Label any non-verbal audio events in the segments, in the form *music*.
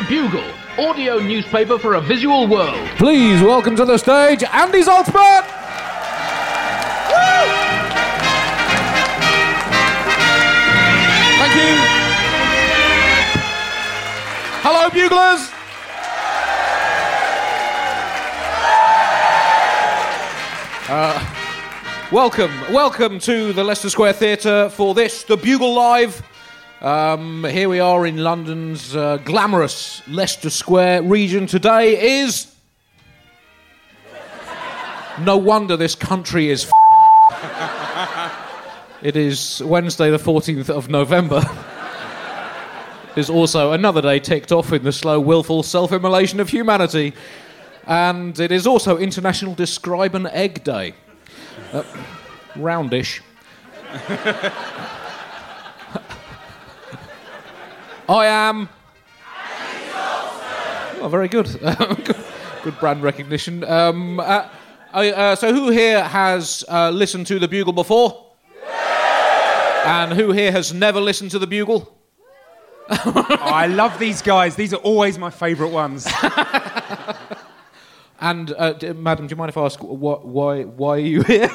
The Bugle, audio newspaper for a visual world. Please welcome to the stage Andy Zaltzman. Thank you. Hello, buglers. Uh, welcome, welcome to the Leicester Square Theatre for this, the Bugle Live. Um, here we are in London's uh, glamorous Leicester Square region. Today is. No wonder this country is. *laughs* it is Wednesday, the 14th of November. *laughs* is also another day ticked off in the slow, willful self immolation of humanity. And it is also International Describe an Egg Day. Uh, roundish. *laughs* I am. Oh, very good. good. *laughs* good brand recognition. Um, uh, I, uh, so, who here has uh, listened to the Bugle before? And who here has never listened to the Bugle? oh, *laughs* I love these guys. These are always my favourite ones. *laughs* and, uh, d- madam, do you mind if I ask wh- why, why are you here?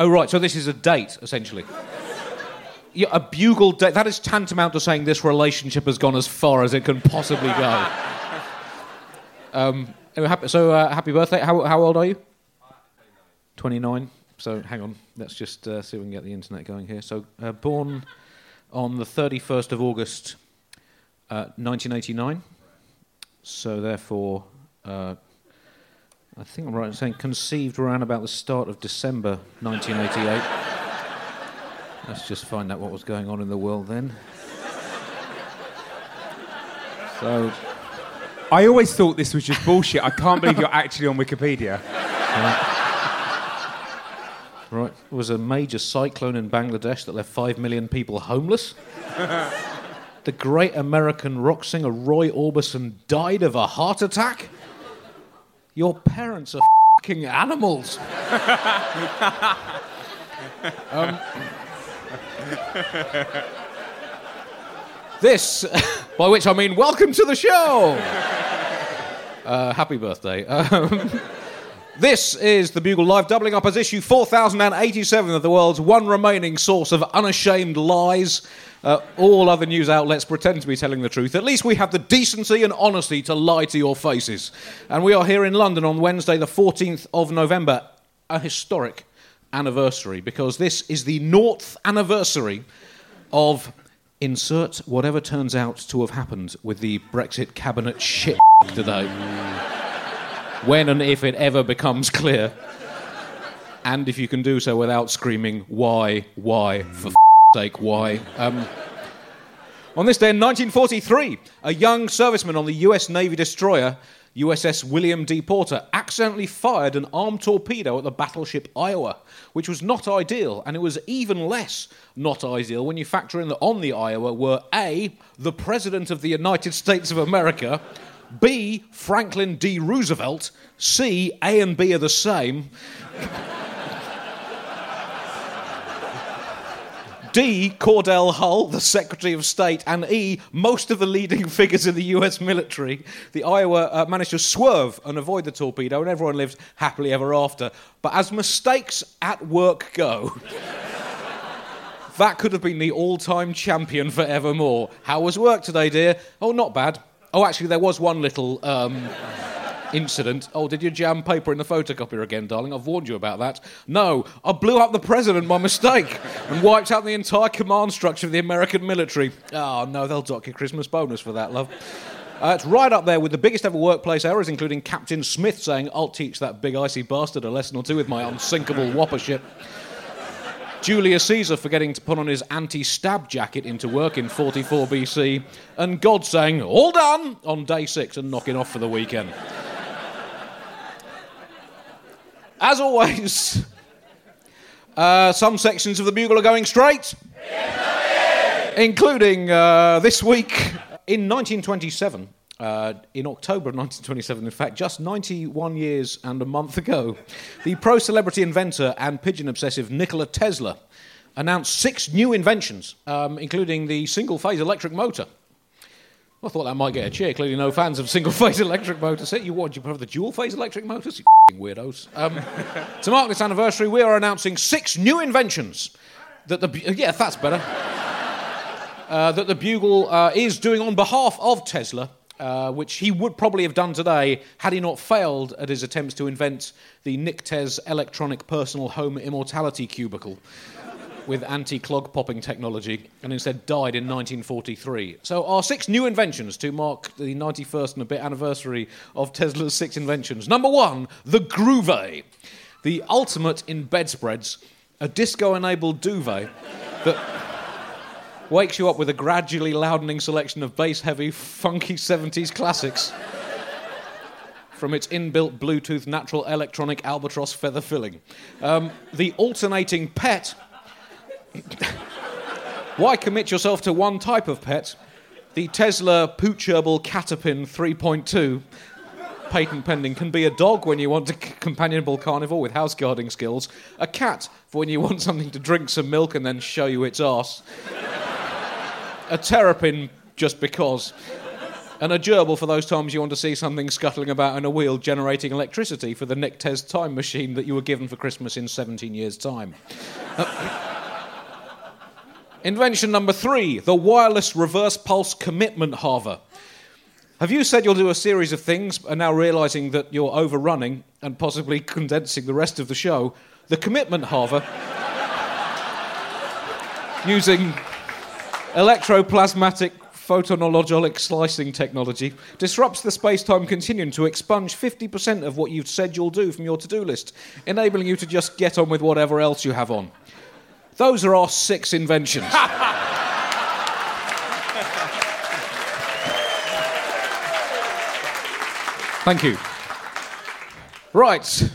Oh, right. So this is a date, essentially. Yeah, a bugle date. That is tantamount to saying this relationship has gone as far as it can possibly go. Um, so, uh, happy birthday. How, how old are you? 29. So, hang on. Let's just uh, see if we can get the internet going here. So, uh, born on the 31st of August, 1989. So, therefore, uh, I think I'm right in saying conceived around about the start of December 1988. Let's just find out what was going on in the world then. So, I always thought this was just bullshit. I can't believe you're actually on Wikipedia. right, there was a major cyclone in Bangladesh that left five million people homeless. *laughs* the great American rock singer Roy Orbison died of a heart attack. Your parents are fucking animals. *laughs* um, this, *laughs* by which I mean, welcome to the show. Uh, happy birthday. Um, *laughs* this is the Bugle Live, doubling up as issue 4087 of the world's one remaining source of unashamed lies. Uh, all other news outlets pretend to be telling the truth. At least we have the decency and honesty to lie to your faces. And we are here in London on Wednesday, the 14th of November, a historic anniversary, because this is the noughth anniversary of insert whatever turns out to have happened with the Brexit cabinet shit today. When and if it ever becomes clear. And if you can do so without screaming, why, why, for sake, why? Um, on this day in 1943, a young serviceman on the US Navy destroyer USS William D. Porter accidentally fired an armed torpedo at the battleship Iowa, which was not ideal, and it was even less not ideal when you factor in that on the Iowa were A, the President of the United States of America, B, Franklin D. Roosevelt, C, A and B are the same. D. Cordell Hull, the Secretary of State, and E. Most of the leading *laughs* figures in the US military. The Iowa uh, managed to swerve and avoid the torpedo, and everyone lived happily ever after. But as mistakes at work go, *laughs* that could have been the all time champion forevermore. How was work today, dear? Oh, not bad. Oh, actually, there was one little. Um, incident. Oh, did you jam paper in the photocopier again, darling? I've warned you about that. No, I blew up the president by mistake and wiped out the entire command structure of the American military. Oh, no, they'll dock your Christmas bonus for that, love. Uh, it's right up there with the biggest ever workplace errors, including Captain Smith saying, I'll teach that big icy bastard a lesson or two with my unsinkable whopper ship. Julius Caesar forgetting to put on his anti stab jacket into work in 44 BC, and God saying, All done on day six and knocking off for the weekend. As always, uh, some sections of the Bugle are going straight, including uh, this week in 1927. Uh, in October of 1927, in fact, just 91 years and a month ago, the pro celebrity inventor and pigeon obsessive Nikola Tesla announced six new inventions, um, including the single phase electric motor. I thought that might get a cheer. Clearly, no fans of single phase *laughs* electric motors. Here. You what? Do you prefer the dual phase electric motors? You f***ing weirdos. Um, *laughs* to mark this anniversary, we are announcing six new inventions that the. Yeah, that's better. *laughs* Uh, that the Bugle uh, is doing on behalf of Tesla, uh, which he would probably have done today had he not failed at his attempts to invent the Nictez electronic personal home immortality cubicle *laughs* with anti clog popping technology and instead died in 1943. So, our six new inventions to mark the 91st and a bit anniversary of Tesla's six inventions. Number one, the Groove, the ultimate in bedspreads, a disco enabled duvet that wakes you up with a gradually loudening selection of bass heavy, funky 70s classics from its inbuilt Bluetooth natural electronic albatross feather filling. Um, the alternating pet. Why commit yourself to one type of pet? The Tesla Poochable Caterpin 3.2 patent pending can be a dog when you want a companionable carnivore with house guarding skills, a cat for when you want something to drink some milk and then show you its arse, a terrapin just because, and a gerbil for those times you want to see something scuttling about in a wheel generating electricity for the Nictez time machine that you were given for Christmas in 17 years' time. Uh, Invention number three the wireless reverse pulse commitment halver. Have you said you'll do a series of things and now realizing that you're overrunning and possibly condensing the rest of the show? The commitment halver, *laughs* using electroplasmatic photonologic slicing technology, disrupts the space time continuum to expunge 50% of what you've said you'll do from your to do list, enabling you to just get on with whatever else you have on. Those are our six inventions. *laughs* Thank you. Right.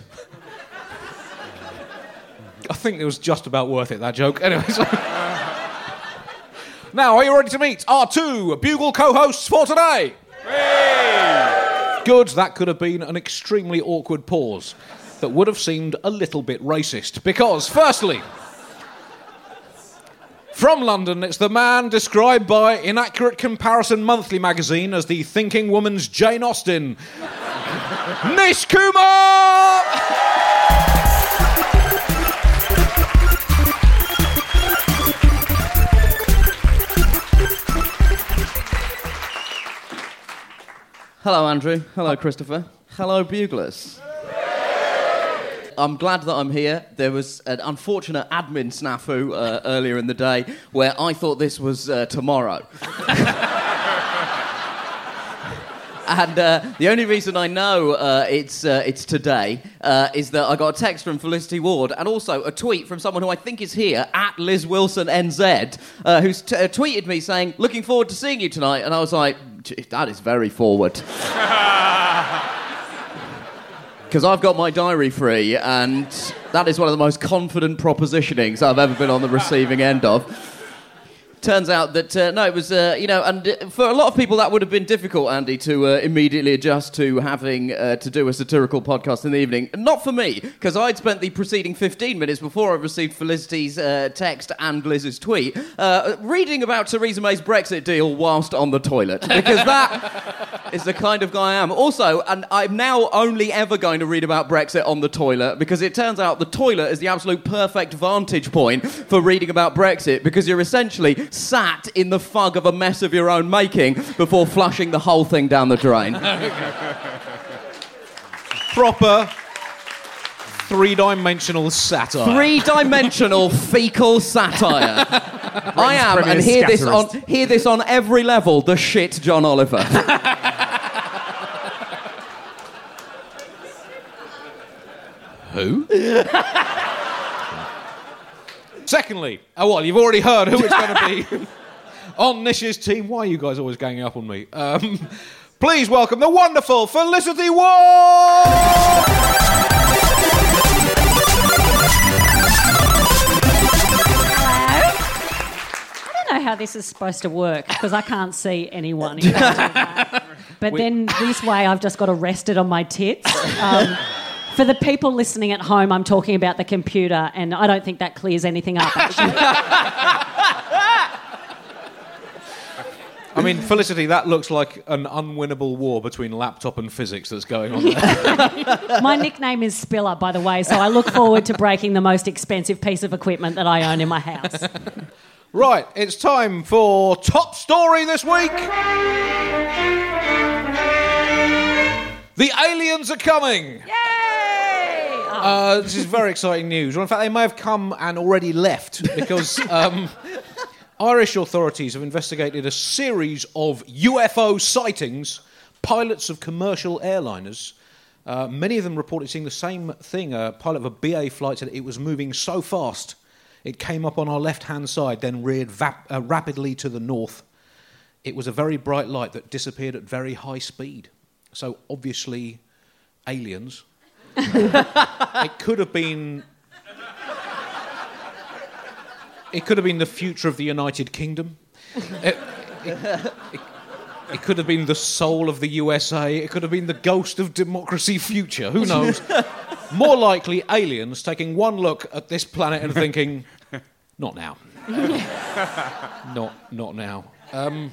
I think it was just about worth it, that joke. Anyway, so. Now, are you ready to meet our two Bugle co hosts for today? Good, that could have been an extremely awkward pause that would have seemed a little bit racist. Because, firstly, from London, it's the man described by Inaccurate Comparison Monthly magazine as the thinking woman's Jane Austen, *laughs* Nish Kumar! Hello, Andrew. Hello, Christopher. Hello, Buglers. I'm glad that I'm here. There was an unfortunate admin snafu uh, earlier in the day where I thought this was uh, tomorrow. *laughs* And uh, the only reason I know uh, it's, uh, it's today uh, is that I got a text from Felicity Ward and also a tweet from someone who I think is here, at Liz Wilson NZ, uh, who's t- uh, tweeted me saying, Looking forward to seeing you tonight. And I was like, "Gee, That is very forward. *laughs* Because I've got my diary free, and that is one of the most confident propositionings I've ever been on the receiving end of turns out that uh, no, it was uh, you know, and uh, for a lot of people that would have been difficult, Andy, to uh, immediately adjust to having uh, to do a satirical podcast in the evening. Not for me, because I'd spent the preceding 15 minutes before I received Felicity's uh, text and Liz's tweet reading about Theresa May's Brexit deal whilst on the toilet, because that is the kind of guy I am. Also, and I'm now only ever going to read about Brexit on the toilet because it turns out the toilet is the absolute perfect vantage point for reading about Brexit because you're essentially sat in the fug of a mess of your own making before flushing the whole thing down the drain. *laughs* Proper three dimensional satire. Three dimensional *laughs* fecal satire. I am, and hear this, on, hear this on every level, the shit John Oliver. *laughs* Who? Secondly, oh well, you've already heard who it's going to be *laughs* on Nish's team. Why are you guys always ganging up on me? Um, *laughs* please welcome the wonderful Felicity Ward! I don't know how this is supposed to work because I can't see anyone. in front of that. *laughs* But then this way, I've just got arrested on my tits. Um, For the people listening at home, I'm talking about the computer, and I don't think that clears anything up. *laughs* I mean, Felicity, that looks like an unwinnable war between laptop and physics that's going on there. *laughs* my nickname is Spiller, by the way, so I look forward to breaking the most expensive piece of equipment that I own in my house. *laughs* right, it's time for top story this week. The aliens are coming. Yay! Uh, this is very exciting news. Well, in fact, they may have come and already left because *laughs* um, Irish authorities have investigated a series of UFO sightings, pilots of commercial airliners. Uh, many of them reported seeing the same thing. A pilot of a BA flight said it was moving so fast it came up on our left hand side, then reared vap- uh, rapidly to the north. It was a very bright light that disappeared at very high speed. So, obviously, aliens. It could have been it could have been the future of the United Kingdom. It, it, it, it could have been the soul of the USA. It could have been the ghost of democracy future. Who knows? More likely, aliens taking one look at this planet and thinking, not now. not, not now. Um,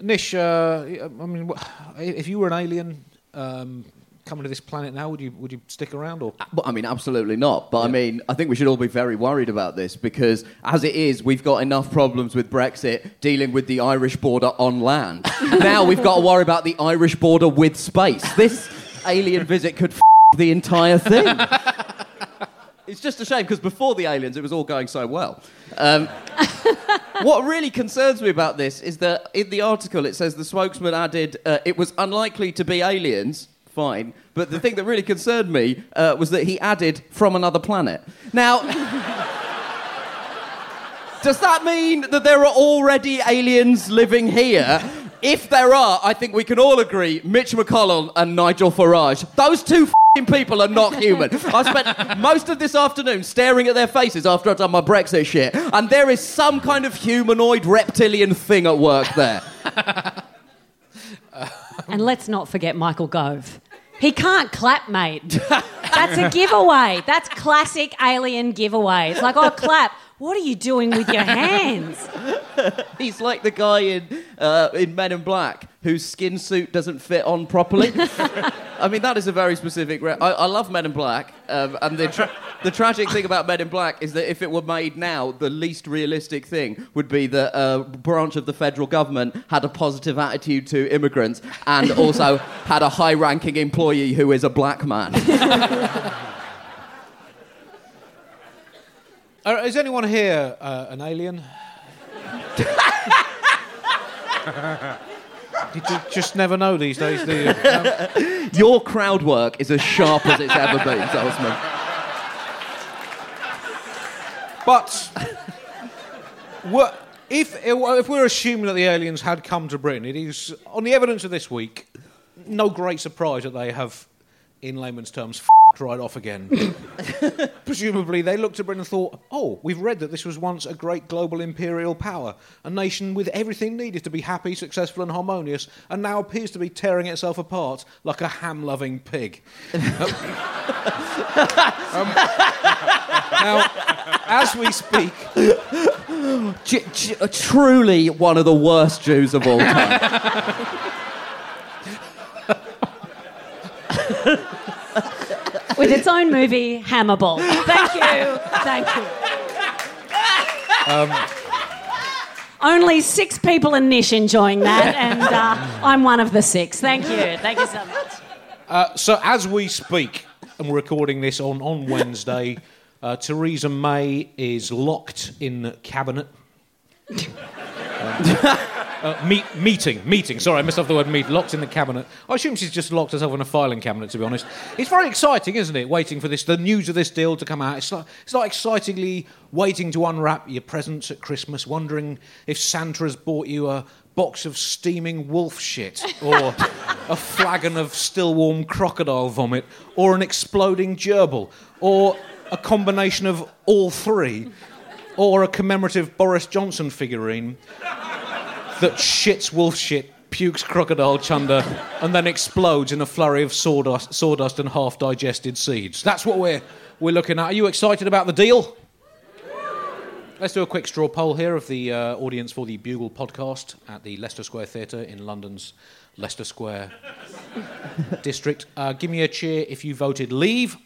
Nish, uh, I mean, if you were an alien um, coming to this planet now, would you would you stick around or? But, I mean, absolutely not. But I mean, I think we should all be very worried about this because, as it is, we've got enough problems with Brexit dealing with the Irish border on land. *laughs* now we've got to worry about the Irish border with space. This alien visit could f- the entire thing. *laughs* It's just a shame because before the aliens, it was all going so well. Um, *laughs* what really concerns me about this is that in the article it says the spokesman added uh, it was unlikely to be aliens. Fine, but the thing that really concerned me uh, was that he added from another planet. Now, *laughs* does that mean that there are already aliens living here? If there are, I think we can all agree Mitch McConnell and Nigel Farage. Those two people are not human. I spent most of this afternoon staring at their faces after I've done my Brexit shit, and there is some kind of humanoid reptilian thing at work there. *laughs* And let's not forget Michael Gove. He can't clap, mate. That's a giveaway. That's classic alien giveaway. It's like, oh, clap. What are you doing with your hands? *laughs* He's like the guy in, uh, in Men in Black whose skin suit doesn't fit on properly. *laughs* I mean, that is a very specific. Re- I, I love Men in Black, um, and the, tra- the tragic thing about Men in Black is that if it were made now, the least realistic thing would be that a branch of the federal government had a positive attitude to immigrants and *laughs* also had a high ranking employee who is a black man. *laughs* Uh, is anyone here uh, an alien? Did *laughs* you ju- just never know these days, do you? Um, Your crowd work is as sharp as it's ever been, Zaltzman. But wha- if, if we're assuming that the aliens had come to Britain, it is, on the evidence of this week, no great surprise that they have, in layman's terms, right off again. *laughs* Presumably, they looked at Britain and thought, oh, we've read that this was once a great global imperial power, a nation with everything needed to be happy, successful, and harmonious, and now appears to be tearing itself apart like a ham loving pig. *laughs* Um, *laughs* now, as we speak, J- j- truly one of the worst Jews of all time. With its own movie, Hammerball. Thank you. Thank you. Only six people in Nish enjoying that, and uh, I'm one of the six. Thank you. Thank you so much. Uh, so as we speak, and we're recording this on, on Wednesday, uh, Theresa May is locked in the cabinet. Um, *laughs* uh, meet, meeting, meeting. Sorry, I missed off the word meet. Locked in the cabinet. I assume she's just locked herself in a filing cabinet. To be honest, it's very exciting, isn't it? Waiting for this, the news of this deal to come out. It's like, it's like excitingly waiting to unwrap your presents at Christmas, wondering if Santa has bought you a box of steaming wolf shit, or a flagon of still warm crocodile vomit, or an exploding gerbil, or a combination of all three, or a commemorative Boris Johnson figurine that shits wolf shit pukes crocodile chunder, and then explodes in a flurry of sawdust, sawdust and half digested seeds. That's what we're, we're looking at. Are you excited about the deal? Let's do a quick straw poll here of the uh, audience for the Bugle podcast at the Leicester Square Theatre in London's Leicester Square *laughs* district. Uh, give me a cheer if you voted leave,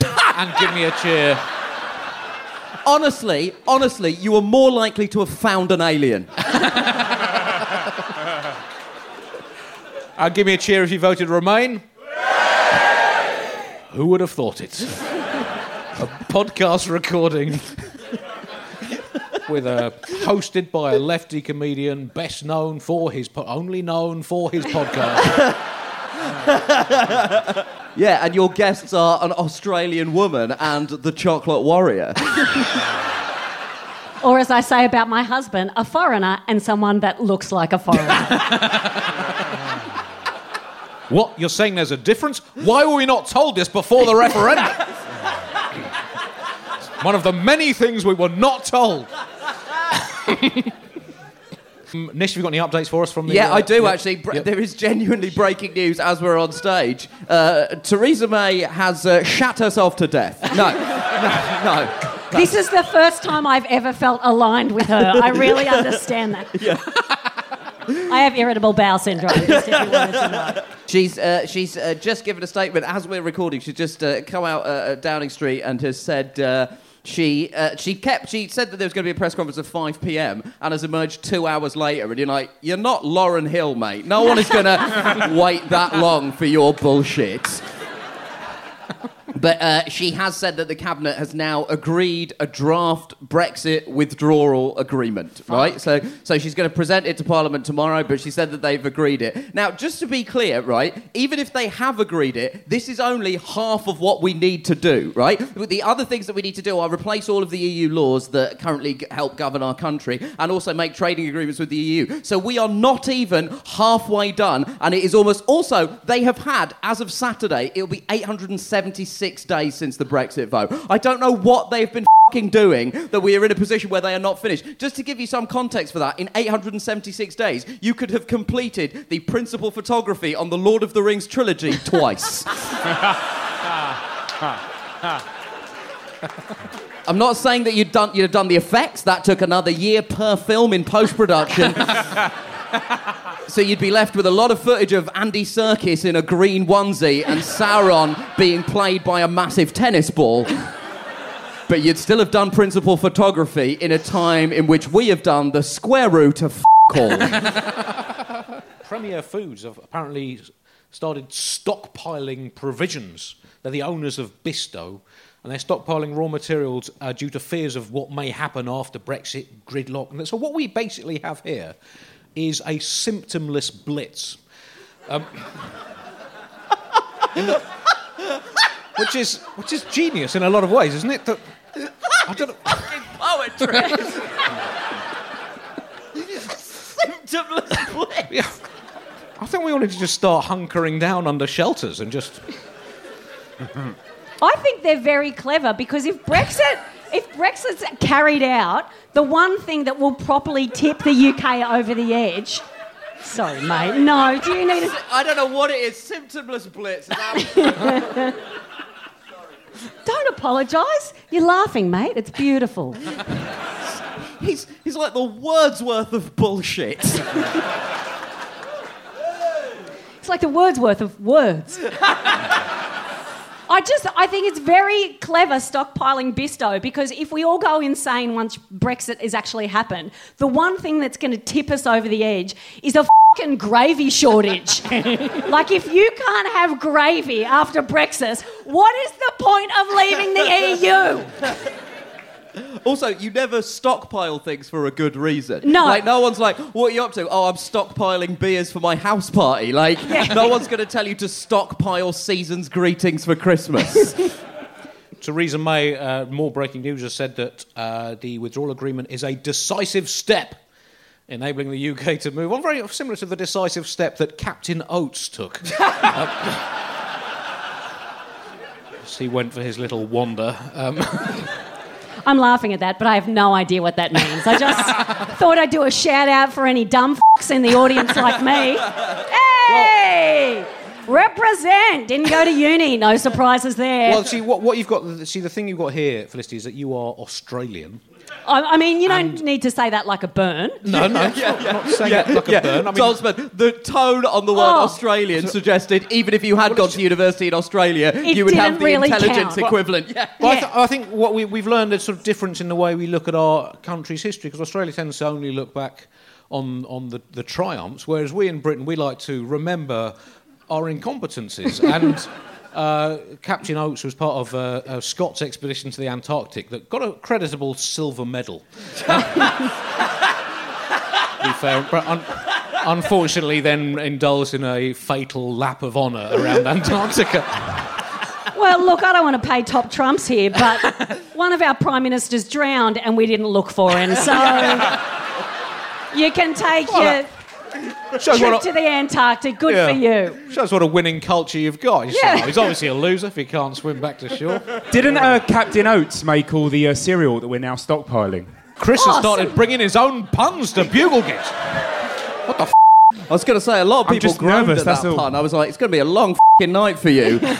and give me a cheer. Honestly, honestly, you were more likely to have found an alien. *laughs* Uh, give me a cheer if you voted Remain. Who would have thought it? a podcast recording with a hosted by a lefty comedian, best known for his po- only known for his podcast. *laughs* Yeah, and your guests are an Australian woman and the chocolate warrior. *laughs* Or as I say about my husband, a foreigner and someone that looks like a foreigner. *laughs* what? You're saying there's a difference? Why were we not told this before the referendum? *laughs* One of the many things we were not told. Um, Nish, have you got any updates for us from the? Yeah, uh, I do yeah. actually. Bre- Yep. There is genuinely breaking news as we're on stage. Uh, Theresa May has uh, shat herself to death. No, *laughs* no, no. this is the first time I've ever felt aligned with her. I really understand that. *laughs* I have irritable bowel syndrome, just if you wanted to know. She's uh, she's uh, just given a statement as we're recording. She's just uh, come out uh, at Downing Street and has said. She uh, she kept she said that there was going to be a press conference at 5 p.m. and has emerged two hours later and you're like you're not Lauryn Hill mate no one is going *laughs* to wait that long for your bullshit But uh, she has said that the cabinet has now agreed a draft Brexit withdrawal agreement, right? So, so she's going to present it to Parliament tomorrow, but she said that they've agreed it. Now, just to be clear, right? Even if they have agreed it, this is only half of what we need to do, right? The other things that we need to do are replace all of the EU laws that currently help govern our country, and also make trading agreements with the EU. So we are not even halfway done, and it is almost also they have had as of Saturday, it'll be 876 days since the Brexit vote. I don't know what they've been fing doing that we are in a position where they are not finished. Just to give you some context for that, in 876 days, you could have completed the principal photography on the Lord of the Rings trilogy *laughs* twice. I'm not saying that you'd done, you'd have done the effects. That took another year per film in post production. *laughs* *laughs* so you'd be left with a lot of footage of Andy Serkis in a green onesie and Sauron being played by a massive tennis ball. But you'd still have done principal photography in a time in which we have done the square root of f- all. *laughs* Premier Foods have apparently started stockpiling provisions. They're the owners of Bisto, and they're stockpiling raw materials uh, due to fears of what may happen after Brexit gridlock. So, what we basically have here is a symptomless blitz. Um, *laughs* the- which is which is genius in a lot of ways, isn't it? That, I don't know. Poetry. Symptomless bliss. Yeah. I think we all need to just start hunkering down under shelters and just. I think they're very clever because if Brexit, if Brexit's carried out, the one thing that will properly tip the UK over the edge. Sorry, mate. No, do you need? A, *laughs* I don't know what it is. Symptomless blitz. *laughs* don't apologise. You're laughing, mate. It's beautiful. he's, he's like the Wordsworth of bullshit. It's like the Wordsworth of words. *laughs* I just, I think it's very clever stockpiling Bisto because if we all go insane once Brexit has actually happened, the one thing that's going to tip us over the edge is a fucking gravy shortage. *laughs* like, if you can't have gravy after Brexit, what is the point of leaving the EU? *laughs* Also, you never stockpile things for a good reason. No. Like, no one's like, what are you up to? Oh, I'm stockpiling beers for my house party. Like, no one's going to tell you to stockpile season's greetings for Christmas. *laughs* Theresa May, uh, more breaking news, has said that uh, the withdrawal agreement is a decisive step enabling the UK to move on, very similar to the decisive step that Captain Oates took. *laughs* Uh, as he went for his little wander. Um, I'm laughing at that, but I have no idea what that means. I just *laughs* thought I'd do a shout out for any dumb fucks in the audience like me. Hey! Represent! Didn't go to uni, no surprises there. Well, see what, what you've got. See the thing you've got here, Felicity, is that you are Australian. I, I mean, you don't need to say that like a burn. No, no, I'm not saying it like a burn. I mean, Tom the tone on the word Oh. Australian suggested even if you had gone to university in Australia, It you would have the really intelligence count. equivalent. Yeah. Well, I, Yeah. th- I think what we, we've learned is sort of difference in the way we look at our country's history because Australia tends to only look back on, on the, the triumphs, whereas we in Britain, we like to remember our incompetencies. and uh, Captain Oates was part of uh, a Scott's expedition to the Antarctic that got a creditable silver medal. *laughs* fair, but un- unfortunately then indulged in a fatal lap of honour around Antarctica. Well, look, I don't want to pay top trumps here, but one of our prime ministers drowned and we didn't look for him. So *laughs* you can take your Shows trip what a- to the Antarctic. Good Yeah. for you. Shows what a winning culture you've got. You Yeah. "Oh, he's obviously a loser if he can't swim back to shore. Didn't uh, Captain Oates make all the uh, cereal that we're now stockpiling? Chris has Oh, started bringing his own puns to Buglegate. What the f? I was going to say, a lot of people groaned nervous, at that that's all. pun. I was like, it's going to be a long fing night for you. *laughs*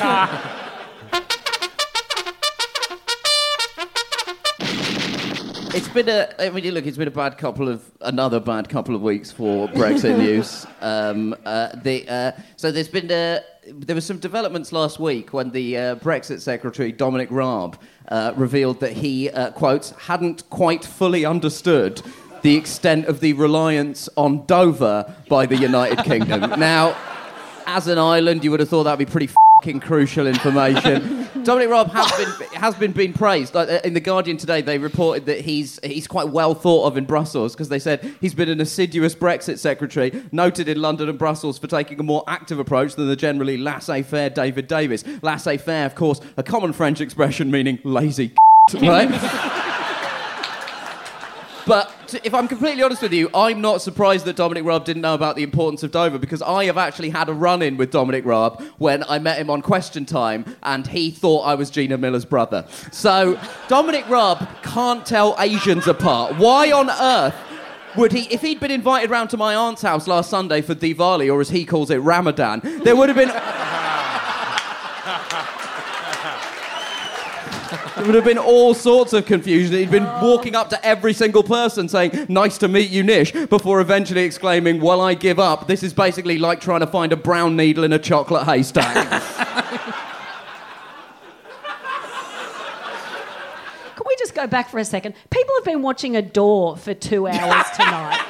It's been a. I mean, look, it's been a bad couple of another bad couple of weeks for Brexit *laughs* news. Um, uh, the, uh, so there's been uh there were some developments last week when the uh, Brexit Secretary Dominic Raab uh, revealed that he uh, quotes hadn't quite fully understood the extent of the reliance on Dover by the United Kingdom. *laughs* now, as an island, you would have thought that'd be pretty fucking crucial information. *laughs* Dominic Raab has been has been being praised. Like, uh, in the Guardian today, they reported that he's he's quite well thought of in Brussels because they said he's been an assiduous Brexit secretary, noted in London and Brussels for taking a more active approach than the generally laissez-faire David Davis. Laissez-faire, of course, a common French expression meaning lazy, *laughs* right? But t- if I'm completely honest with you, I'm not surprised that Dominic Raab didn't know about the importance of Dover because I have actually had a run in with Dominic Raab when I met him on Question Time and he thought I was Gina Miller's brother. So Dominic Raab can't tell Asians apart. Why on earth? Would he, if he'd been invited round to my aunt's house last Sunday for Diwali, or as he calls it, Ramadan, there would have been There would have been all sorts of confusion. He'd been walking up to every single person saying, Nice to meet you, Nish, before eventually exclaiming, Well, I give up. This is basically like trying to find a brown needle in a chocolate haystack. *laughs* Can we just go back for a second? People have been watching a door for two hours *laughs* tonight.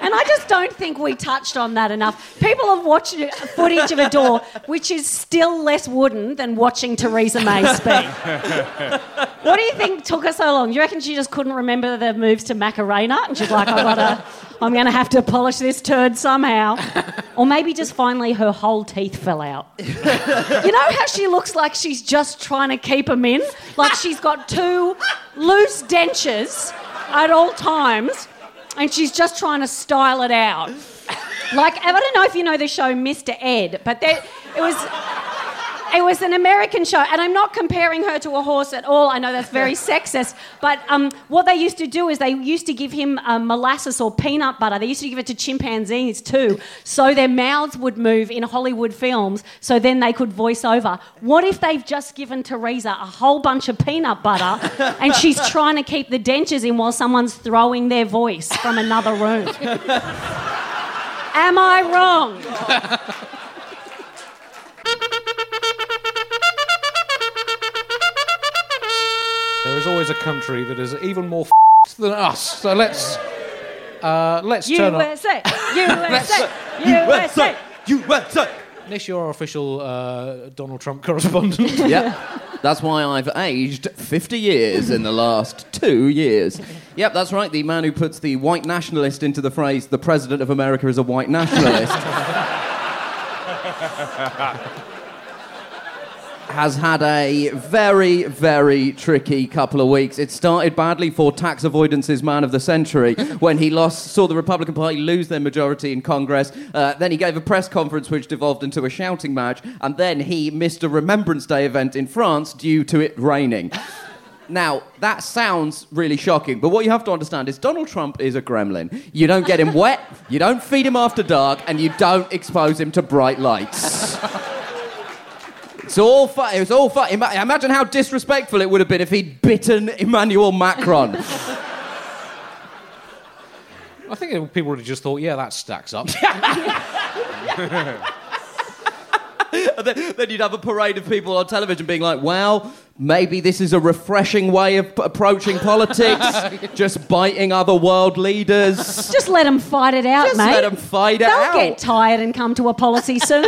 and I just don't think we touched on that enough. People have watched footage of a door, which is still less wooden than watching Theresa May speak. *laughs* what do you think took her so long? You reckon she just couldn't remember the moves to Macarena? And she's like, I gotta, I'm gonna have to polish this turd somehow. Or maybe just finally her whole teeth fell out. You know how she looks like she's just trying to keep them in? Like she's got two loose dentures at all times and she's just trying to style it out. Like, I don't know if you know the show Mr. Ed, but there, it was. It was an American show, and I'm not comparing her to a horse at all. I know that's very *laughs* sexist, but um, what they used to do is they used to give him um, molasses or peanut butter. They used to give it to chimpanzees too, so their mouths would move in Hollywood films, so then they could voice over. What if they've just given Theresa a whole bunch of peanut butter, and she's *laughs* trying to keep the dentures in while someone's throwing their voice from another room? *laughs* Am I wrong? There is always a country that is even more f- than us. So let's uh, let's turn on. USA, USA, USA. USA! Nish, you're our official uh, Donald Trump correspondent. *laughs* Yep. That's why I've aged 50 years in the last two years. Yep, that's right. The man who puts the white nationalist into the phrase, the president of America is a white nationalist, *laughs* has had a very, very tricky couple of weeks. It started badly for tax avoidance's man of the century *laughs* when he lost, saw the Republican Party lose their majority in Congress. Uh, then he gave a press conference which devolved into a shouting match, and then he missed a Remembrance Day event in France due to it raining. *laughs* Now, that sounds really shocking, but what you have to understand is Donald Trump is a gremlin. You don't get him wet, you don't feed him after dark, and you don't expose him to bright lights. *laughs* It's all fun. It was all fun. Ima- Imagine how disrespectful it would have been if he'd bitten Emmanuel Macron. *laughs* I think people would have just thought, yeah, that stacks up. *laughs* And then, then you'd have a parade of people on television being like, well, maybe this is a refreshing way of p- approaching *laughs* politics, just biting other world leaders. Just let them fight it out, mate. Just mate. let 'em fight it They'll out. get tired and come to a policy soon.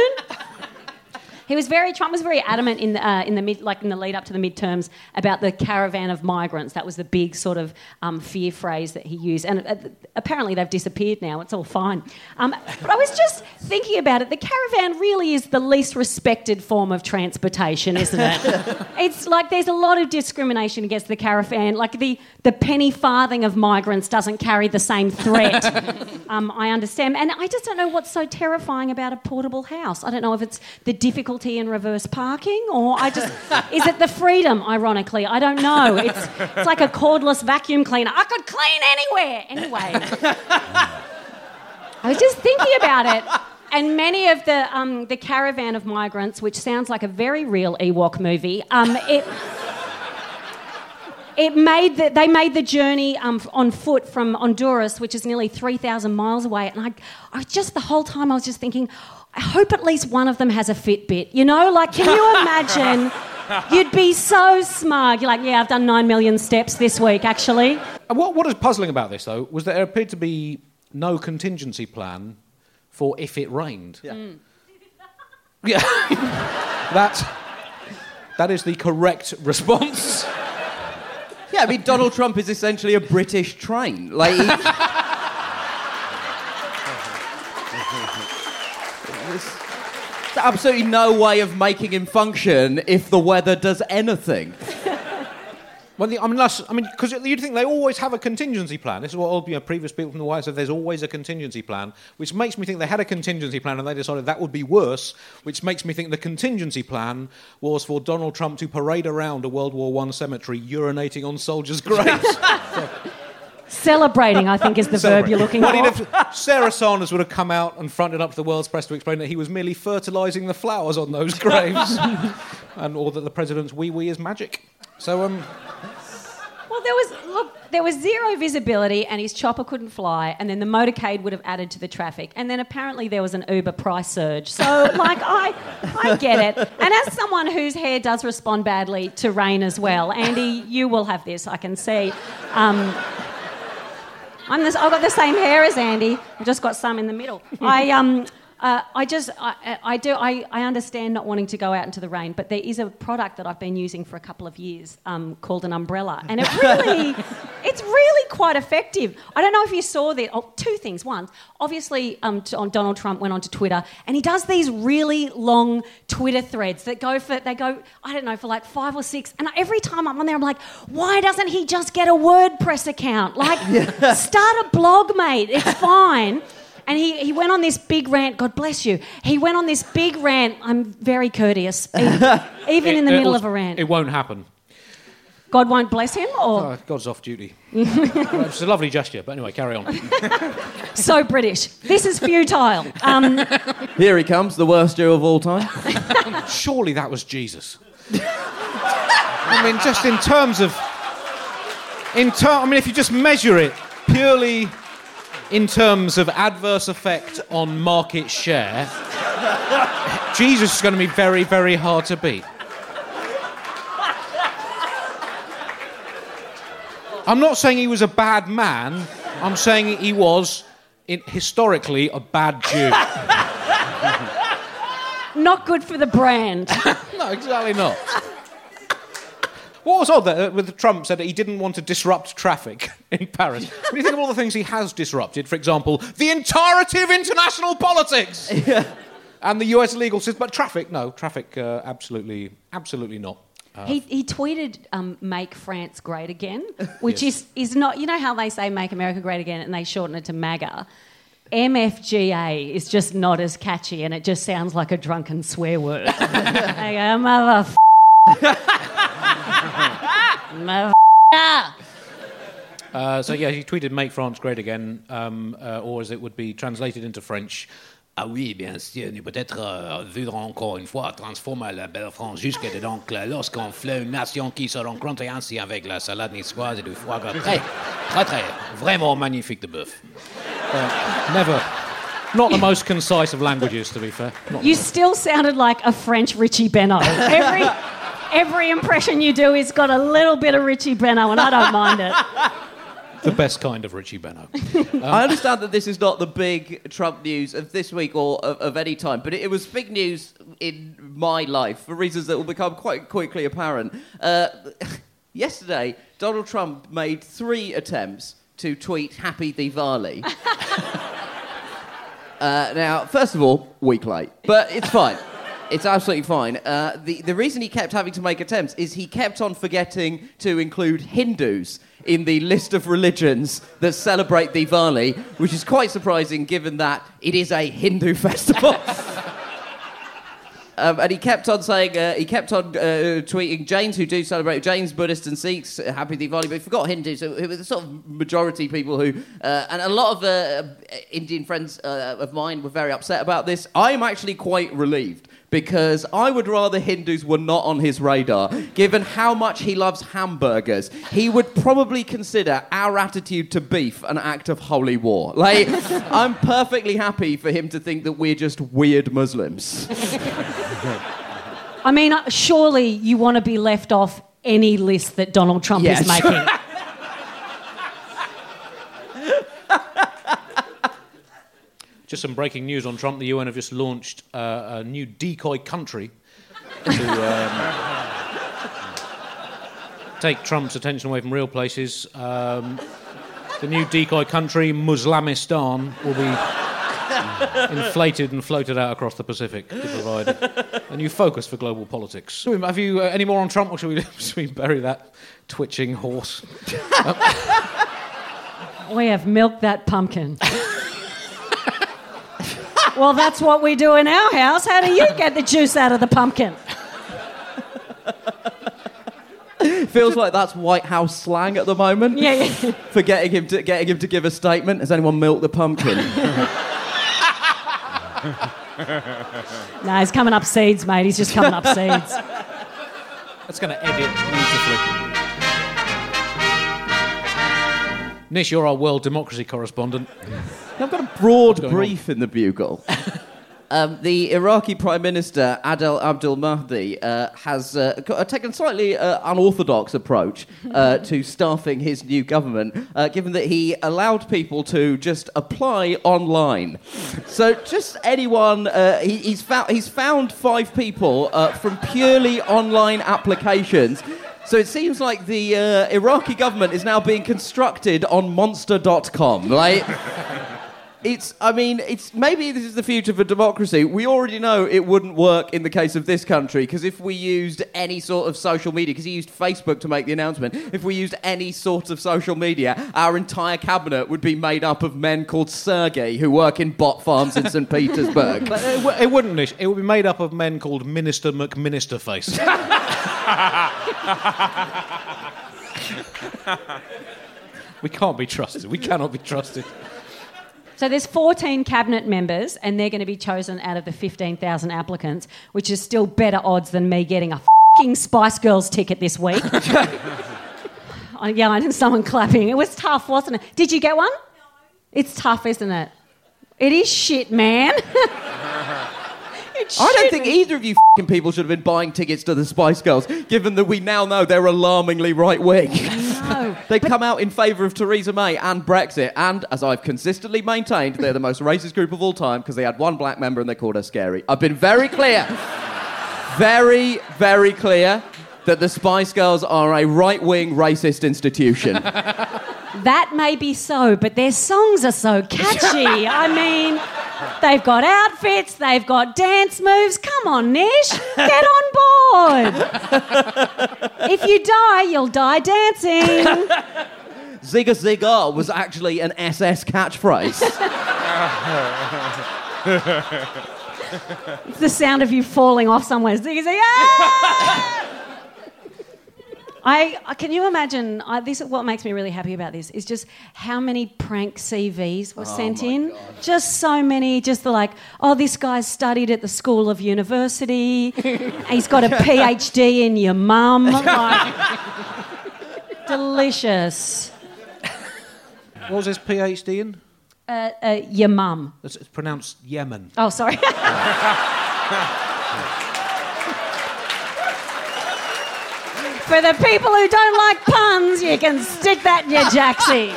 He was very Trump was very adamant in the, uh, in the mid like in the lead up to the midterms about the caravan of migrants. That was the big sort of um, fear phrase that he used, and uh, apparently they've disappeared now. It's all fine. Um, but I was just thinking about it. The caravan really is the least respected form of transportation, isn't it? *laughs* it's like there's a lot of discrimination against the caravan. Like the the penny farthing of migrants doesn't carry the same threat. *laughs* um, I understand, and I just don't know what's so terrifying about a portable house. I don't know if it's the difficulty in reverse parking, or I just is it the freedom? Ironically, I don't know. It's it's like a cordless vacuum cleaner. I could clean anywhere. Anyway, I was just thinking about it. And many of the um, the caravan of migrants, which sounds like a very real Ewok movie, um, it it made the, they made the journey um, on foot from Honduras, which is nearly 3,000 miles away. And I, I just, the whole time, I was just thinking, I hope at least one of them has a Fitbit. You know, like, can you imagine? *laughs* You'd be so smug. You're like, yeah, I've done 9 million steps this week, actually. And what, what is puzzling about this, though, was that there appeared to be no contingency plan for if it rained. Yeah. Hmm. *laughs* Yeah. that, that is the correct response. Yeah, I mean, Donald Trump is essentially a British train. Like, he... *laughs* absolutely no way of making him function if the weather does anything. Well, the, I mean, unless, I mean, because you'd think they always have a contingency plan. This is what all you know, previous people from the White House said. There's always a contingency plan, which makes me think they had a contingency plan and they decided that would be worse. Which makes me think the contingency plan was for Donald Trump to parade around a World War One cemetery, urinating on soldiers' *laughs* graves. *laughs* Celebrating, I think, is the verb you're looking for. have- Sarah Sanders would have come out and fronted up to the world's press to explain that he was merely fertilising the flowers on those *laughs* graves, and or that the president's wee wee is magic. So, um, Well, there was look, there was zero visibility, and his chopper couldn't fly, and then the motorcade would have added to the traffic, and then apparently there was an Uber price surge. So, *laughs* like, I I get it. And as someone whose hair does respond badly to rain as well, Andy, you will have this. I can see. Um, I'm this, I've got the same hair as Andy. I've just got some in the middle. *laughs* I um. Uh, I just, I, I do, I, I understand not wanting to go out into the rain, but there is a product that I've been using for a couple of years um, called an umbrella, and it really, *laughs* it's really quite effective. I don't know if you saw that. Oh, two things. One, obviously, um, Donald Trump went onto Twitter, and he does these really long Twitter threads that go for, they go, I don't know, for like five or six, and every time I'm on there, I'm like, why doesn't he just get a WordPress account? Like, *laughs* start a blog, mate. It's fine. And he, he went on this big rant, God bless you. He went on this big rant. I'm very courteous, *laughs* e- even in the it- it middle was- of a rant. it won't happen. God won't bless him, or Oh, God's off duty. It's a lovely gesture, but anyway, carry on. *laughs* so British. This is futile. Um, Here he comes, the worst Jew of all time. *laughs* Surely that was Jesus. I mean, just in terms of, in ter- I mean, if you just measure it purely in terms of adverse effect on market share, Jesus is going to be very, very hard to beat. I'm not saying he was a bad man. I'm saying he was, in, historically, a bad Jew. not good for the brand. *laughs* No, exactly not. What was odd that uh, with Trump said that he didn't want to disrupt traffic *laughs* in Paris. When you think of all the things he has disrupted, for example, the entirety of international politics *laughs* and the U.S. legal system, but traffic, no, traffic, uh, absolutely, absolutely not. He, he tweeted, um, "Make France great again," *laughs* which is is not. You know how they say "Make America great again" and they shorten it to MAGA. MFGA is just not as catchy, and it just sounds like a drunken swear word. they go, mother. *laughs* Uh, so yeah, he tweeted "Make France Great Again," um, uh, or as it would be translated into French. Ah oui, bien sûr, nous peut-être euh, voudrons encore une fois transformer la belle France jusque de l'oncle lorsqu'on fait une nation qui se rencontre ainsi avec la salade niçoise et du foie gras. Très, très, très, vraiment magnifique de bœuf. Uh, never, not the most concise of languages, to be fair. Not You still sounded like a French Richie Benaud. Every, every impression you do has got a little bit of Richie Benaud, and I don't mind it. *laughs* the best kind of Richie Benaud. *laughs* I understand that this is not the big Trump news of this week or of, of any time, but it, it was big news in my life for reasons that will become quite quickly apparent. Uh, *laughs* yesterday, Donald Trump made three attempts to tweet Happy Diwali. uh, now, first of all, week late, but it's fine. It's absolutely fine. Uh, the, the reason he kept having to make attempts is he kept on forgetting to include Hindus in the list of religions that celebrate Diwali, which is quite surprising given that it is a Hindu *laughs* festival. Um, and he kept on saying, uh, he kept on uh, tweeting Jains who do celebrate, Jains, Buddhists, and Sikhs, uh, happy Diwali, but he forgot Hindus, who were the sort of majority people who, uh, and a lot of uh, Indian friends uh, of mine were very upset about this. I'm actually quite relieved because I would rather Hindus were not on his radar, given how much he loves hamburgers. He would probably consider our attitude to beef an act of holy war. Like, *laughs* I'm perfectly happy for him to think that we're just weird Muslims. I mean, uh, surely you want to be left off any list that Donald Trump Yes. is making. *laughs* Just some breaking news on Trump. The UN have just launched uh, a new decoy country to um, take Trump's attention away from real places. Um, the new decoy country, Muslamistan, will be inflated and floated out across the Pacific to provide a new focus for global politics. Have you uh, any more on Trump, or should we, *laughs* should we bury that twitching horse? *laughs* we have milked that pumpkin. *laughs* well, that's what we do in our house. How do you get the juice out of the pumpkin? Feels like that's White House slang at the moment. Yeah, yeah. For getting him to getting him to give a statement. Has anyone milked the pumpkin? No, he's coming up seeds, mate. He's just coming up seeds. That's going to edit beautifully. Nish, you're our world democracy correspondent. I've got a broad going on? brief in the bugle. *laughs* um, the Iraqi Prime Minister Adel Abdul Mahdi uh, has uh, uh, taken a slightly uh, unorthodox approach uh, *laughs* to staffing his new government, uh, given that he allowed people to just apply online. So just anyone, uh, he, he's, found, he's found five people uh, from purely online applications. So it seems like the uh, Iraqi government is now being constructed on monster.com. Like, it's, I mean, it's maybe this is the future for democracy. We already know it wouldn't work in the case of this country because if we used any sort of social media, because he used Facebook to make the announcement, if we used any sort of social media, our entire cabinet would be made up of men called Sergey who work in bot farms in St. Petersburg. *laughs* But it, w- it wouldn't, Nish. It would be made up of men called Minister McMinister Face. *laughs* *laughs* we can't be trusted. We cannot be trusted. So there's 14 cabinet members, and they're going to be chosen out of the 15,000 applicants, which is still better odds than me getting a fucking Spice Girls ticket this week. *laughs* Oh, yeah, and someone clapping. It was tough, wasn't it? Did you get one? No. It's tough, isn't it? It is shit, man. *laughs* I don't think either of you fing people should have been buying tickets to the Spice Girls, given that we now know they're alarmingly right wing. No. *laughs* They come out in favour of Theresa May and Brexit, and as I've consistently maintained, they're the most racist group of all time because they had one black member and they called her scary. I've been very clear, *laughs* very, very clear that the Spice Girls are a right wing racist institution. *laughs* That may be so, but their songs are so catchy. I mean, they've got outfits, they've got dance moves. Come on, Nish, get on board. if you die, you'll die dancing. Zigga Zigga was actually an SS catchphrase. It's the sound of you falling off somewhere. Ziggy, ah! I, I can you imagine? I, this is what makes me really happy about this is just how many prank CVs were sent in. Just so many. Just the like, oh, this guy's studied at the School of University. *laughs* He's got a PhD in your mum. *laughs* Like, delicious. What was his PhD in? Uh, uh, your mum. It's, it's pronounced Yemen. Oh, sorry. *laughs* For the people who don't like puns, you can stick that in your jacksie.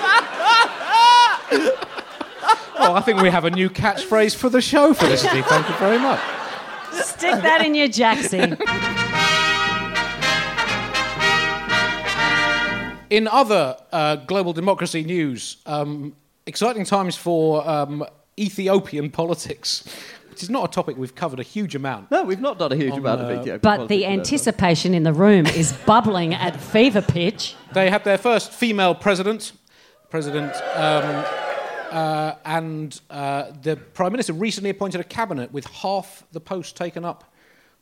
Oh, I think we have a new catchphrase for the show, Felicity. Thank you very much. Stick that in your jacksie. In other uh, global democracy news, um, exciting times for um, Ethiopian politics, which is not a topic we've covered a huge amount. No, we've not done a huge amount of Ethiopian But the today, so- anticipation in the room is *laughs* bubbling at fever pitch. They had their first female president, President, um, uh, and uh, the Prime Minister recently appointed a cabinet with half the post taken up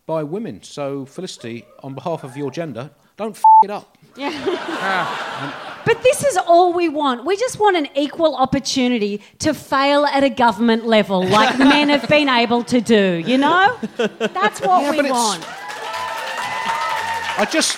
by women. So, Felicity, on behalf of your gender, don't f it up. *laughs* But this is all we want. We just want an equal opportunity to fail at a government level, like *laughs* men have been able to do, you know? That's what Yeah, we want. I just.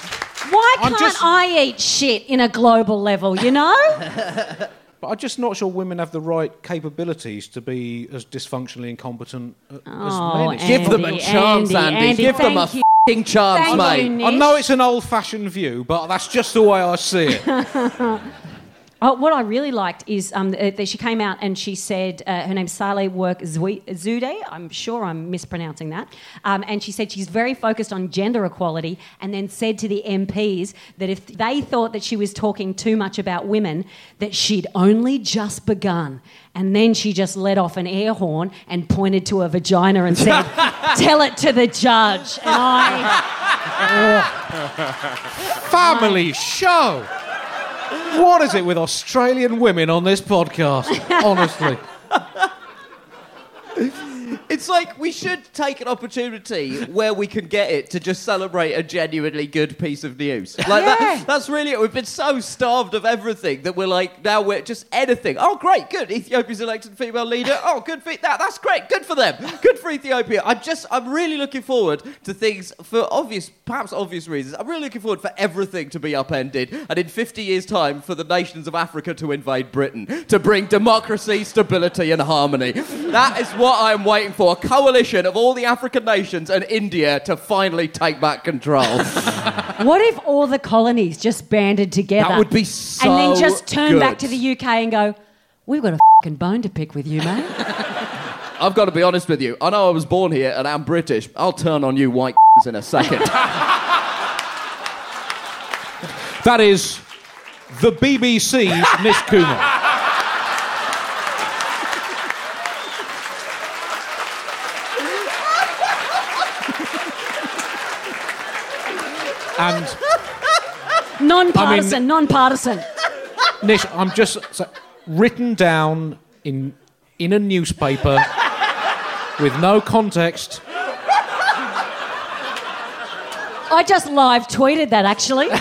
Why can't just- I eat shit in a global level, you know? *laughs* But I'm just not sure women have the right capabilities to be as dysfunctionally incompetent uh, Oh, as men. It's Give them a Andy, chance, Andy, Andy. Andy, Give them a thank you. Fing chance, Thank mate. you, I know it's an old-fashioned view, but that's just the way I see it. *laughs* Oh, what I really liked is um, uh, that she came out and she said uh, her name's Saleh Work Zude. I'm sure I'm mispronouncing that. Um, and she said she's very focused on gender equality and then said to the MPs that if they thought that she was talking too much about women, that she'd only just begun. And then she just let off an air horn and pointed to her vagina and said, *laughs* Tell it to the judge. And I. Family show. What is it with Australian women on this podcast? *laughs* Honestly. It's like we should take an opportunity where we can get it to just celebrate a genuinely good piece of news. Like that, that's really it. We've been so starved of everything that we're like now we're just anything. Oh great, good. Ethiopia's elected female leader. Oh good for that. That's great. Good for them. Good for Ethiopia. I'm just I'm really looking forward to things for obvious perhaps obvious reasons. I'm really looking forward for everything to be upended and in 50 years time for the nations of Africa to invade Britain to bring democracy, stability and harmony. That is what I'm waiting for. A coalition of all the African nations and India to finally take back control. *laughs* What if all the colonies just banded together? That would be so And then just turn back to the UK and go, we've got a fucking bone to pick with you, mate. *laughs* I've got to be honest with you. I know I was born here and I'm British. I'll turn on you white *laughs* in a second. That is the BBC's Nish Kumar. And Non-partisan, I mean- non-partisan. Nish, I'm just so, written down in in a newspaper with no context. I just live tweeted that actually. *laughs*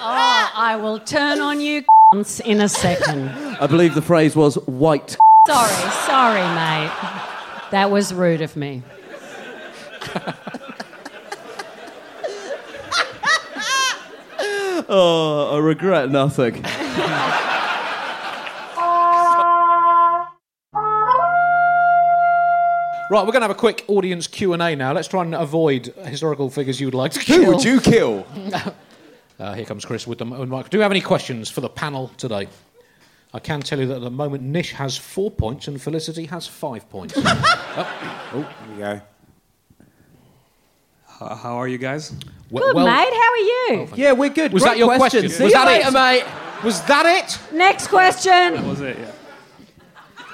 oh, I will turn on you in a second. I believe the phrase was white. Sorry, sorry, mate. That was rude of me. *laughs* Oh, I regret nothing. Right, we're going to have a quick audience Q and A now. Let's try and avoid historical figures you would like to kill. Who would you kill? *laughs* Uh, here comes Chris with the own mic. Do you have any questions for the panel today? I can tell you that at the moment Nish has four points and Felicity has five points. *laughs* Oh, here we go. How, how are you guys? Well- Good, well- mate. How are you? Yeah, we're good. Was Great that your question? See Was you that later, it? mate. Was that it? Next question. That was it? Yeah.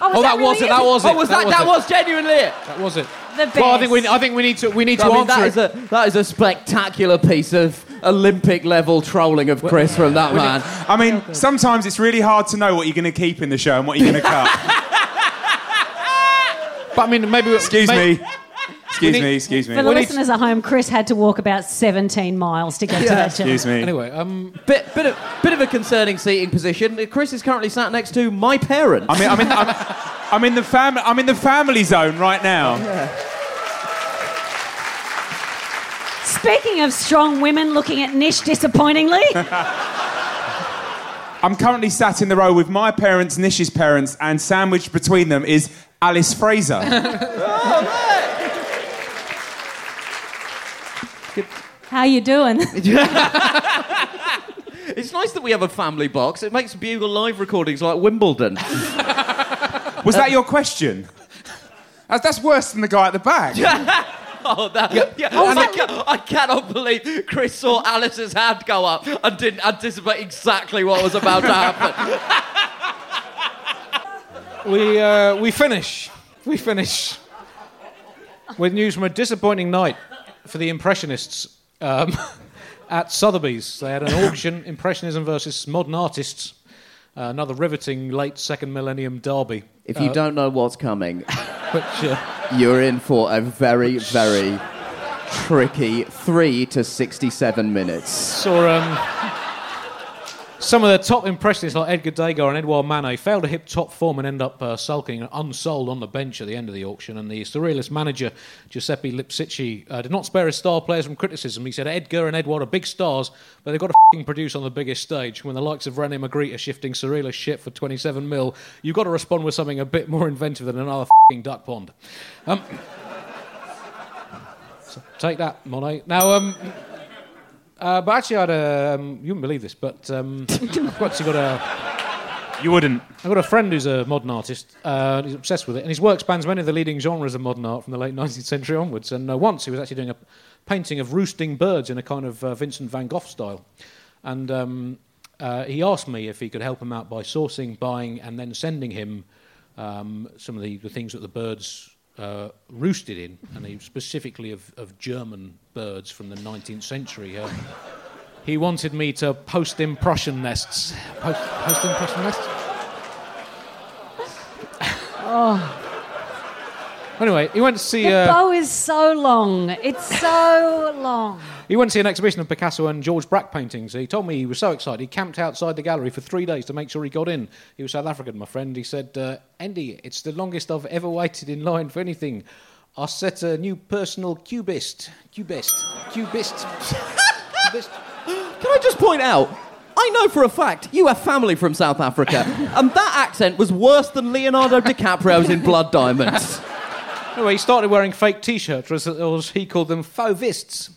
Oh, was Oh, that really was it. That was it. Oh, was that? That it. was genuinely it. That was it. The Well, I think we. I think we need to. We need to I mean, answer that it. is a that is a spectacular piece of Olympic level trolling of Chris from that man. I mean, sometimes it's really hard to know what you're going to keep in the show and what you're going *laughs* to cut. But I mean, maybe. Excuse may- me. Excuse need- me. Excuse me. For the We need- listeners at home, Chris had to walk about 17 miles to get to that job. Excuse me. Anyway, um, Bit, bit, of, bit of a concerning seating position. Chris is currently sat next to my parents. I mean, I'm in, I'm, I'm in the fam- I'm in the family zone right now. Speaking of strong women looking at Nish disappointingly, *laughs* I'm currently sat in the row with my parents, Nish's parents, and sandwiched between them is Alice Fraser. *laughs* Oh, how you doing? *laughs* it's nice that we have a family box. It makes Bugle live recordings like Wimbledon. Was that your question? That's, that's worse than the guy at the back. Oh, that, yeah. and I, ca- I cannot believe Chris saw Alice's hand go up and didn't anticipate exactly what was about to happen. *laughs* we uh, we finish. We finish with news from a disappointing night for the Impressionists um, *laughs* at Sotheby's. They had an *laughs* auction: Impressionism versus modern artists. Uh, another riveting late second millennium derby. If you don't know what's coming, Which, uh, you're in for a very, very tricky three to 67 minutes. saw um, some of the top impressionists like Edgar Degas and Edouard Manet fail to hit top form and end up uh, sulking and unsold on the bench at the end of the auction. And the surrealist manager Giuseppe Lipsicci uh, did not spare his star players from criticism. He said Edgar and Edouard are big stars, but they've got to fing produce on the biggest stage. When the likes of René Magritte are shifting surrealist shit for 27 mil, you've got to respond with something a bit more inventive than another fing duck pond. Um, *laughs* so take that, Monet. Now, um, uh, but actually, I had a. Um, you wouldn't believe this, but um, *laughs* I've actually got a. You wouldn't. I've got a friend who's a modern artist. Uh, he's obsessed with it, and his work spans many of the leading genres of modern art from the late *laughs* 19th century onwards. And uh, once he was actually doing a painting of roosting birds in a kind of uh, Vincent van Gogh style. And um, uh, he asked me if he could help him out by sourcing, buying, and then sending him um, some of the, the things that the birds uh, roosted in, and he specifically of, of German birds from the 19th century. Uh, he wanted me to post in Prussian nests. Post, post nests? Anyway, he went to see. The Uh, bow is so long. It's so long. He went to see an exhibition of Picasso and George Braque paintings. He told me he was so excited. He camped outside the gallery for three days to make sure he got in. He was South African, my friend. He said, uh, Andy, it's the longest I've ever waited in line for anything. I set a new personal cubist. Cubist. Cubist. cubist. *gasps* Can I just point out? I know for a fact you have family from South Africa, *laughs* and that accent was worse than Leonardo DiCaprio's in Blood Diamonds. *laughs* Anyway, he started wearing fake T-shirts, or as, or as he called them, fauvists.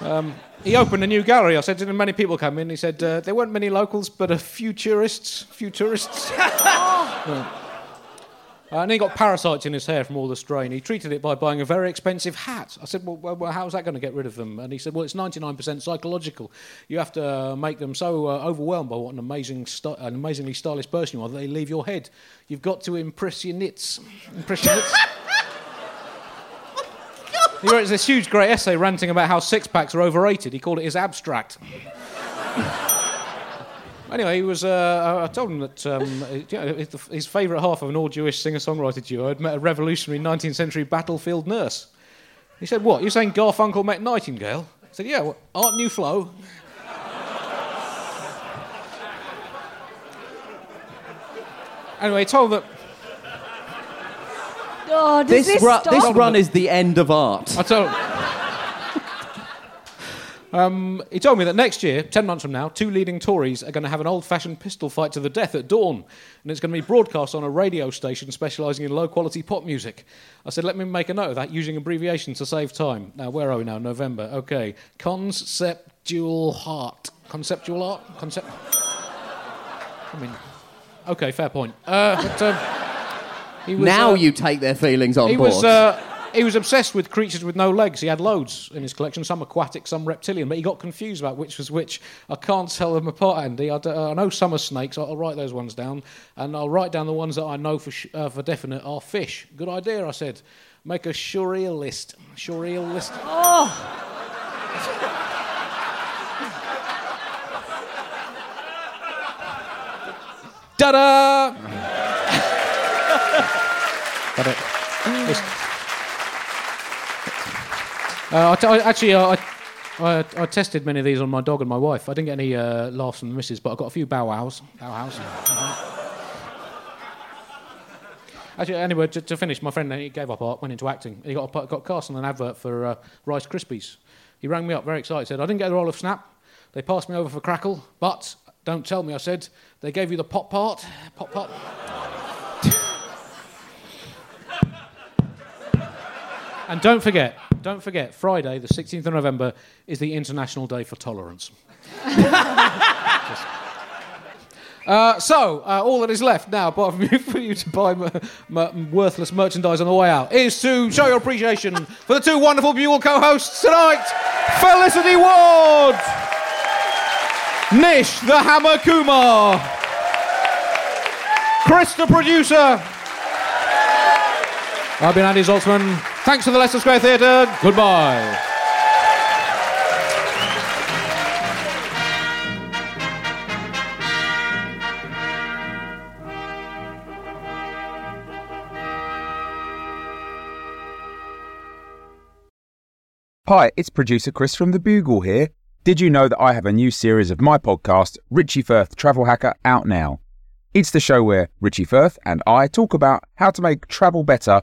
*laughs* um, he opened a new gallery. I said, did many people come in? He said, uh, there weren't many locals, but a few tourists. Few tourists. Yeah. Uh, and he got parasites in his hair from all the strain. He treated it by buying a very expensive hat. I said, well, well, how's that going to get rid of them? And he said, well, it's 99% psychological. You have to uh, make them so uh, overwhelmed by what an, amazing sti- an amazingly stylish person you are that they leave your head. You've got to impress your nits. Impress your nits. he wrote this huge, great essay ranting about how six packs are overrated. He called it his abstract. Anyway, he was. Uh, I told him that um, *laughs* you know, his, his favourite half of an all-Jewish singer-songwriter duo had met a revolutionary 19th-century battlefield nurse. He said, "What? You're saying Garfunkel met Nightingale?" I said, "Yeah. What, Art New Flow." *laughs* anyway, he told that. Oh, does This, this, ru- stop? this run is the end of art. I told. Um, he told me that next year, 10 months from now, two leading Tories are going to have an old fashioned pistol fight to the death at dawn. And it's going to be broadcast on a radio station specialising in low quality pop music. I said, let me make a note of that using abbreviations to save time. Now, where are we now? November. Okay. Conceptual heart. Conceptual art? Concept. I mean, okay, fair point. Uh, but, he was, now uh, you take their feelings on he board. was uh, he was obsessed with creatures with no legs. He had loads in his collection, some aquatic, some reptilian, but he got confused about which was which. I can't tell them apart, Andy. I, d- uh, I know some are snakes. I'll, I'll write those ones down, and I'll write down the ones that I know for sh- uh, for definite are fish. Good idea, I said. make a surrealist. Surrealist. Oh, Ta-da! *laughs* Got it. Uh, I t- I, actually, uh, I, I, I tested many of these on my dog and my wife. I didn't get any uh, laughs from the missus, but I got a few bow wows. Bow wows. *laughs* Actually, anyway, to, to finish, my friend he gave up art, went into acting. He got a, got cast on an advert for uh, Rice Krispies. He rang me up, very excited. Said, "I didn't get the role of Snap. They passed me over for Crackle, but don't tell me." I said, "They gave you the pop part, pop part." And don't forget, don't forget, Friday, the 16th of November, is the International Day for Tolerance. *laughs* Uh, so, uh, all that is left now, apart from *laughs* for you to buy m- m- worthless merchandise on the way out, is to show your appreciation for the two wonderful Bugle co-hosts tonight, Felicity Ward, Nish the Hammer Kumar, Chris the producer. I've been Andy Zaltzman. Thanks to the Leicester Square Theatre. Goodbye. Hi, it's producer Chris from The Bugle here. Did you know that I have a new series of my podcast, Richie Firth Travel Hacker, out now? It's the show where Richie Firth and I talk about how to make travel better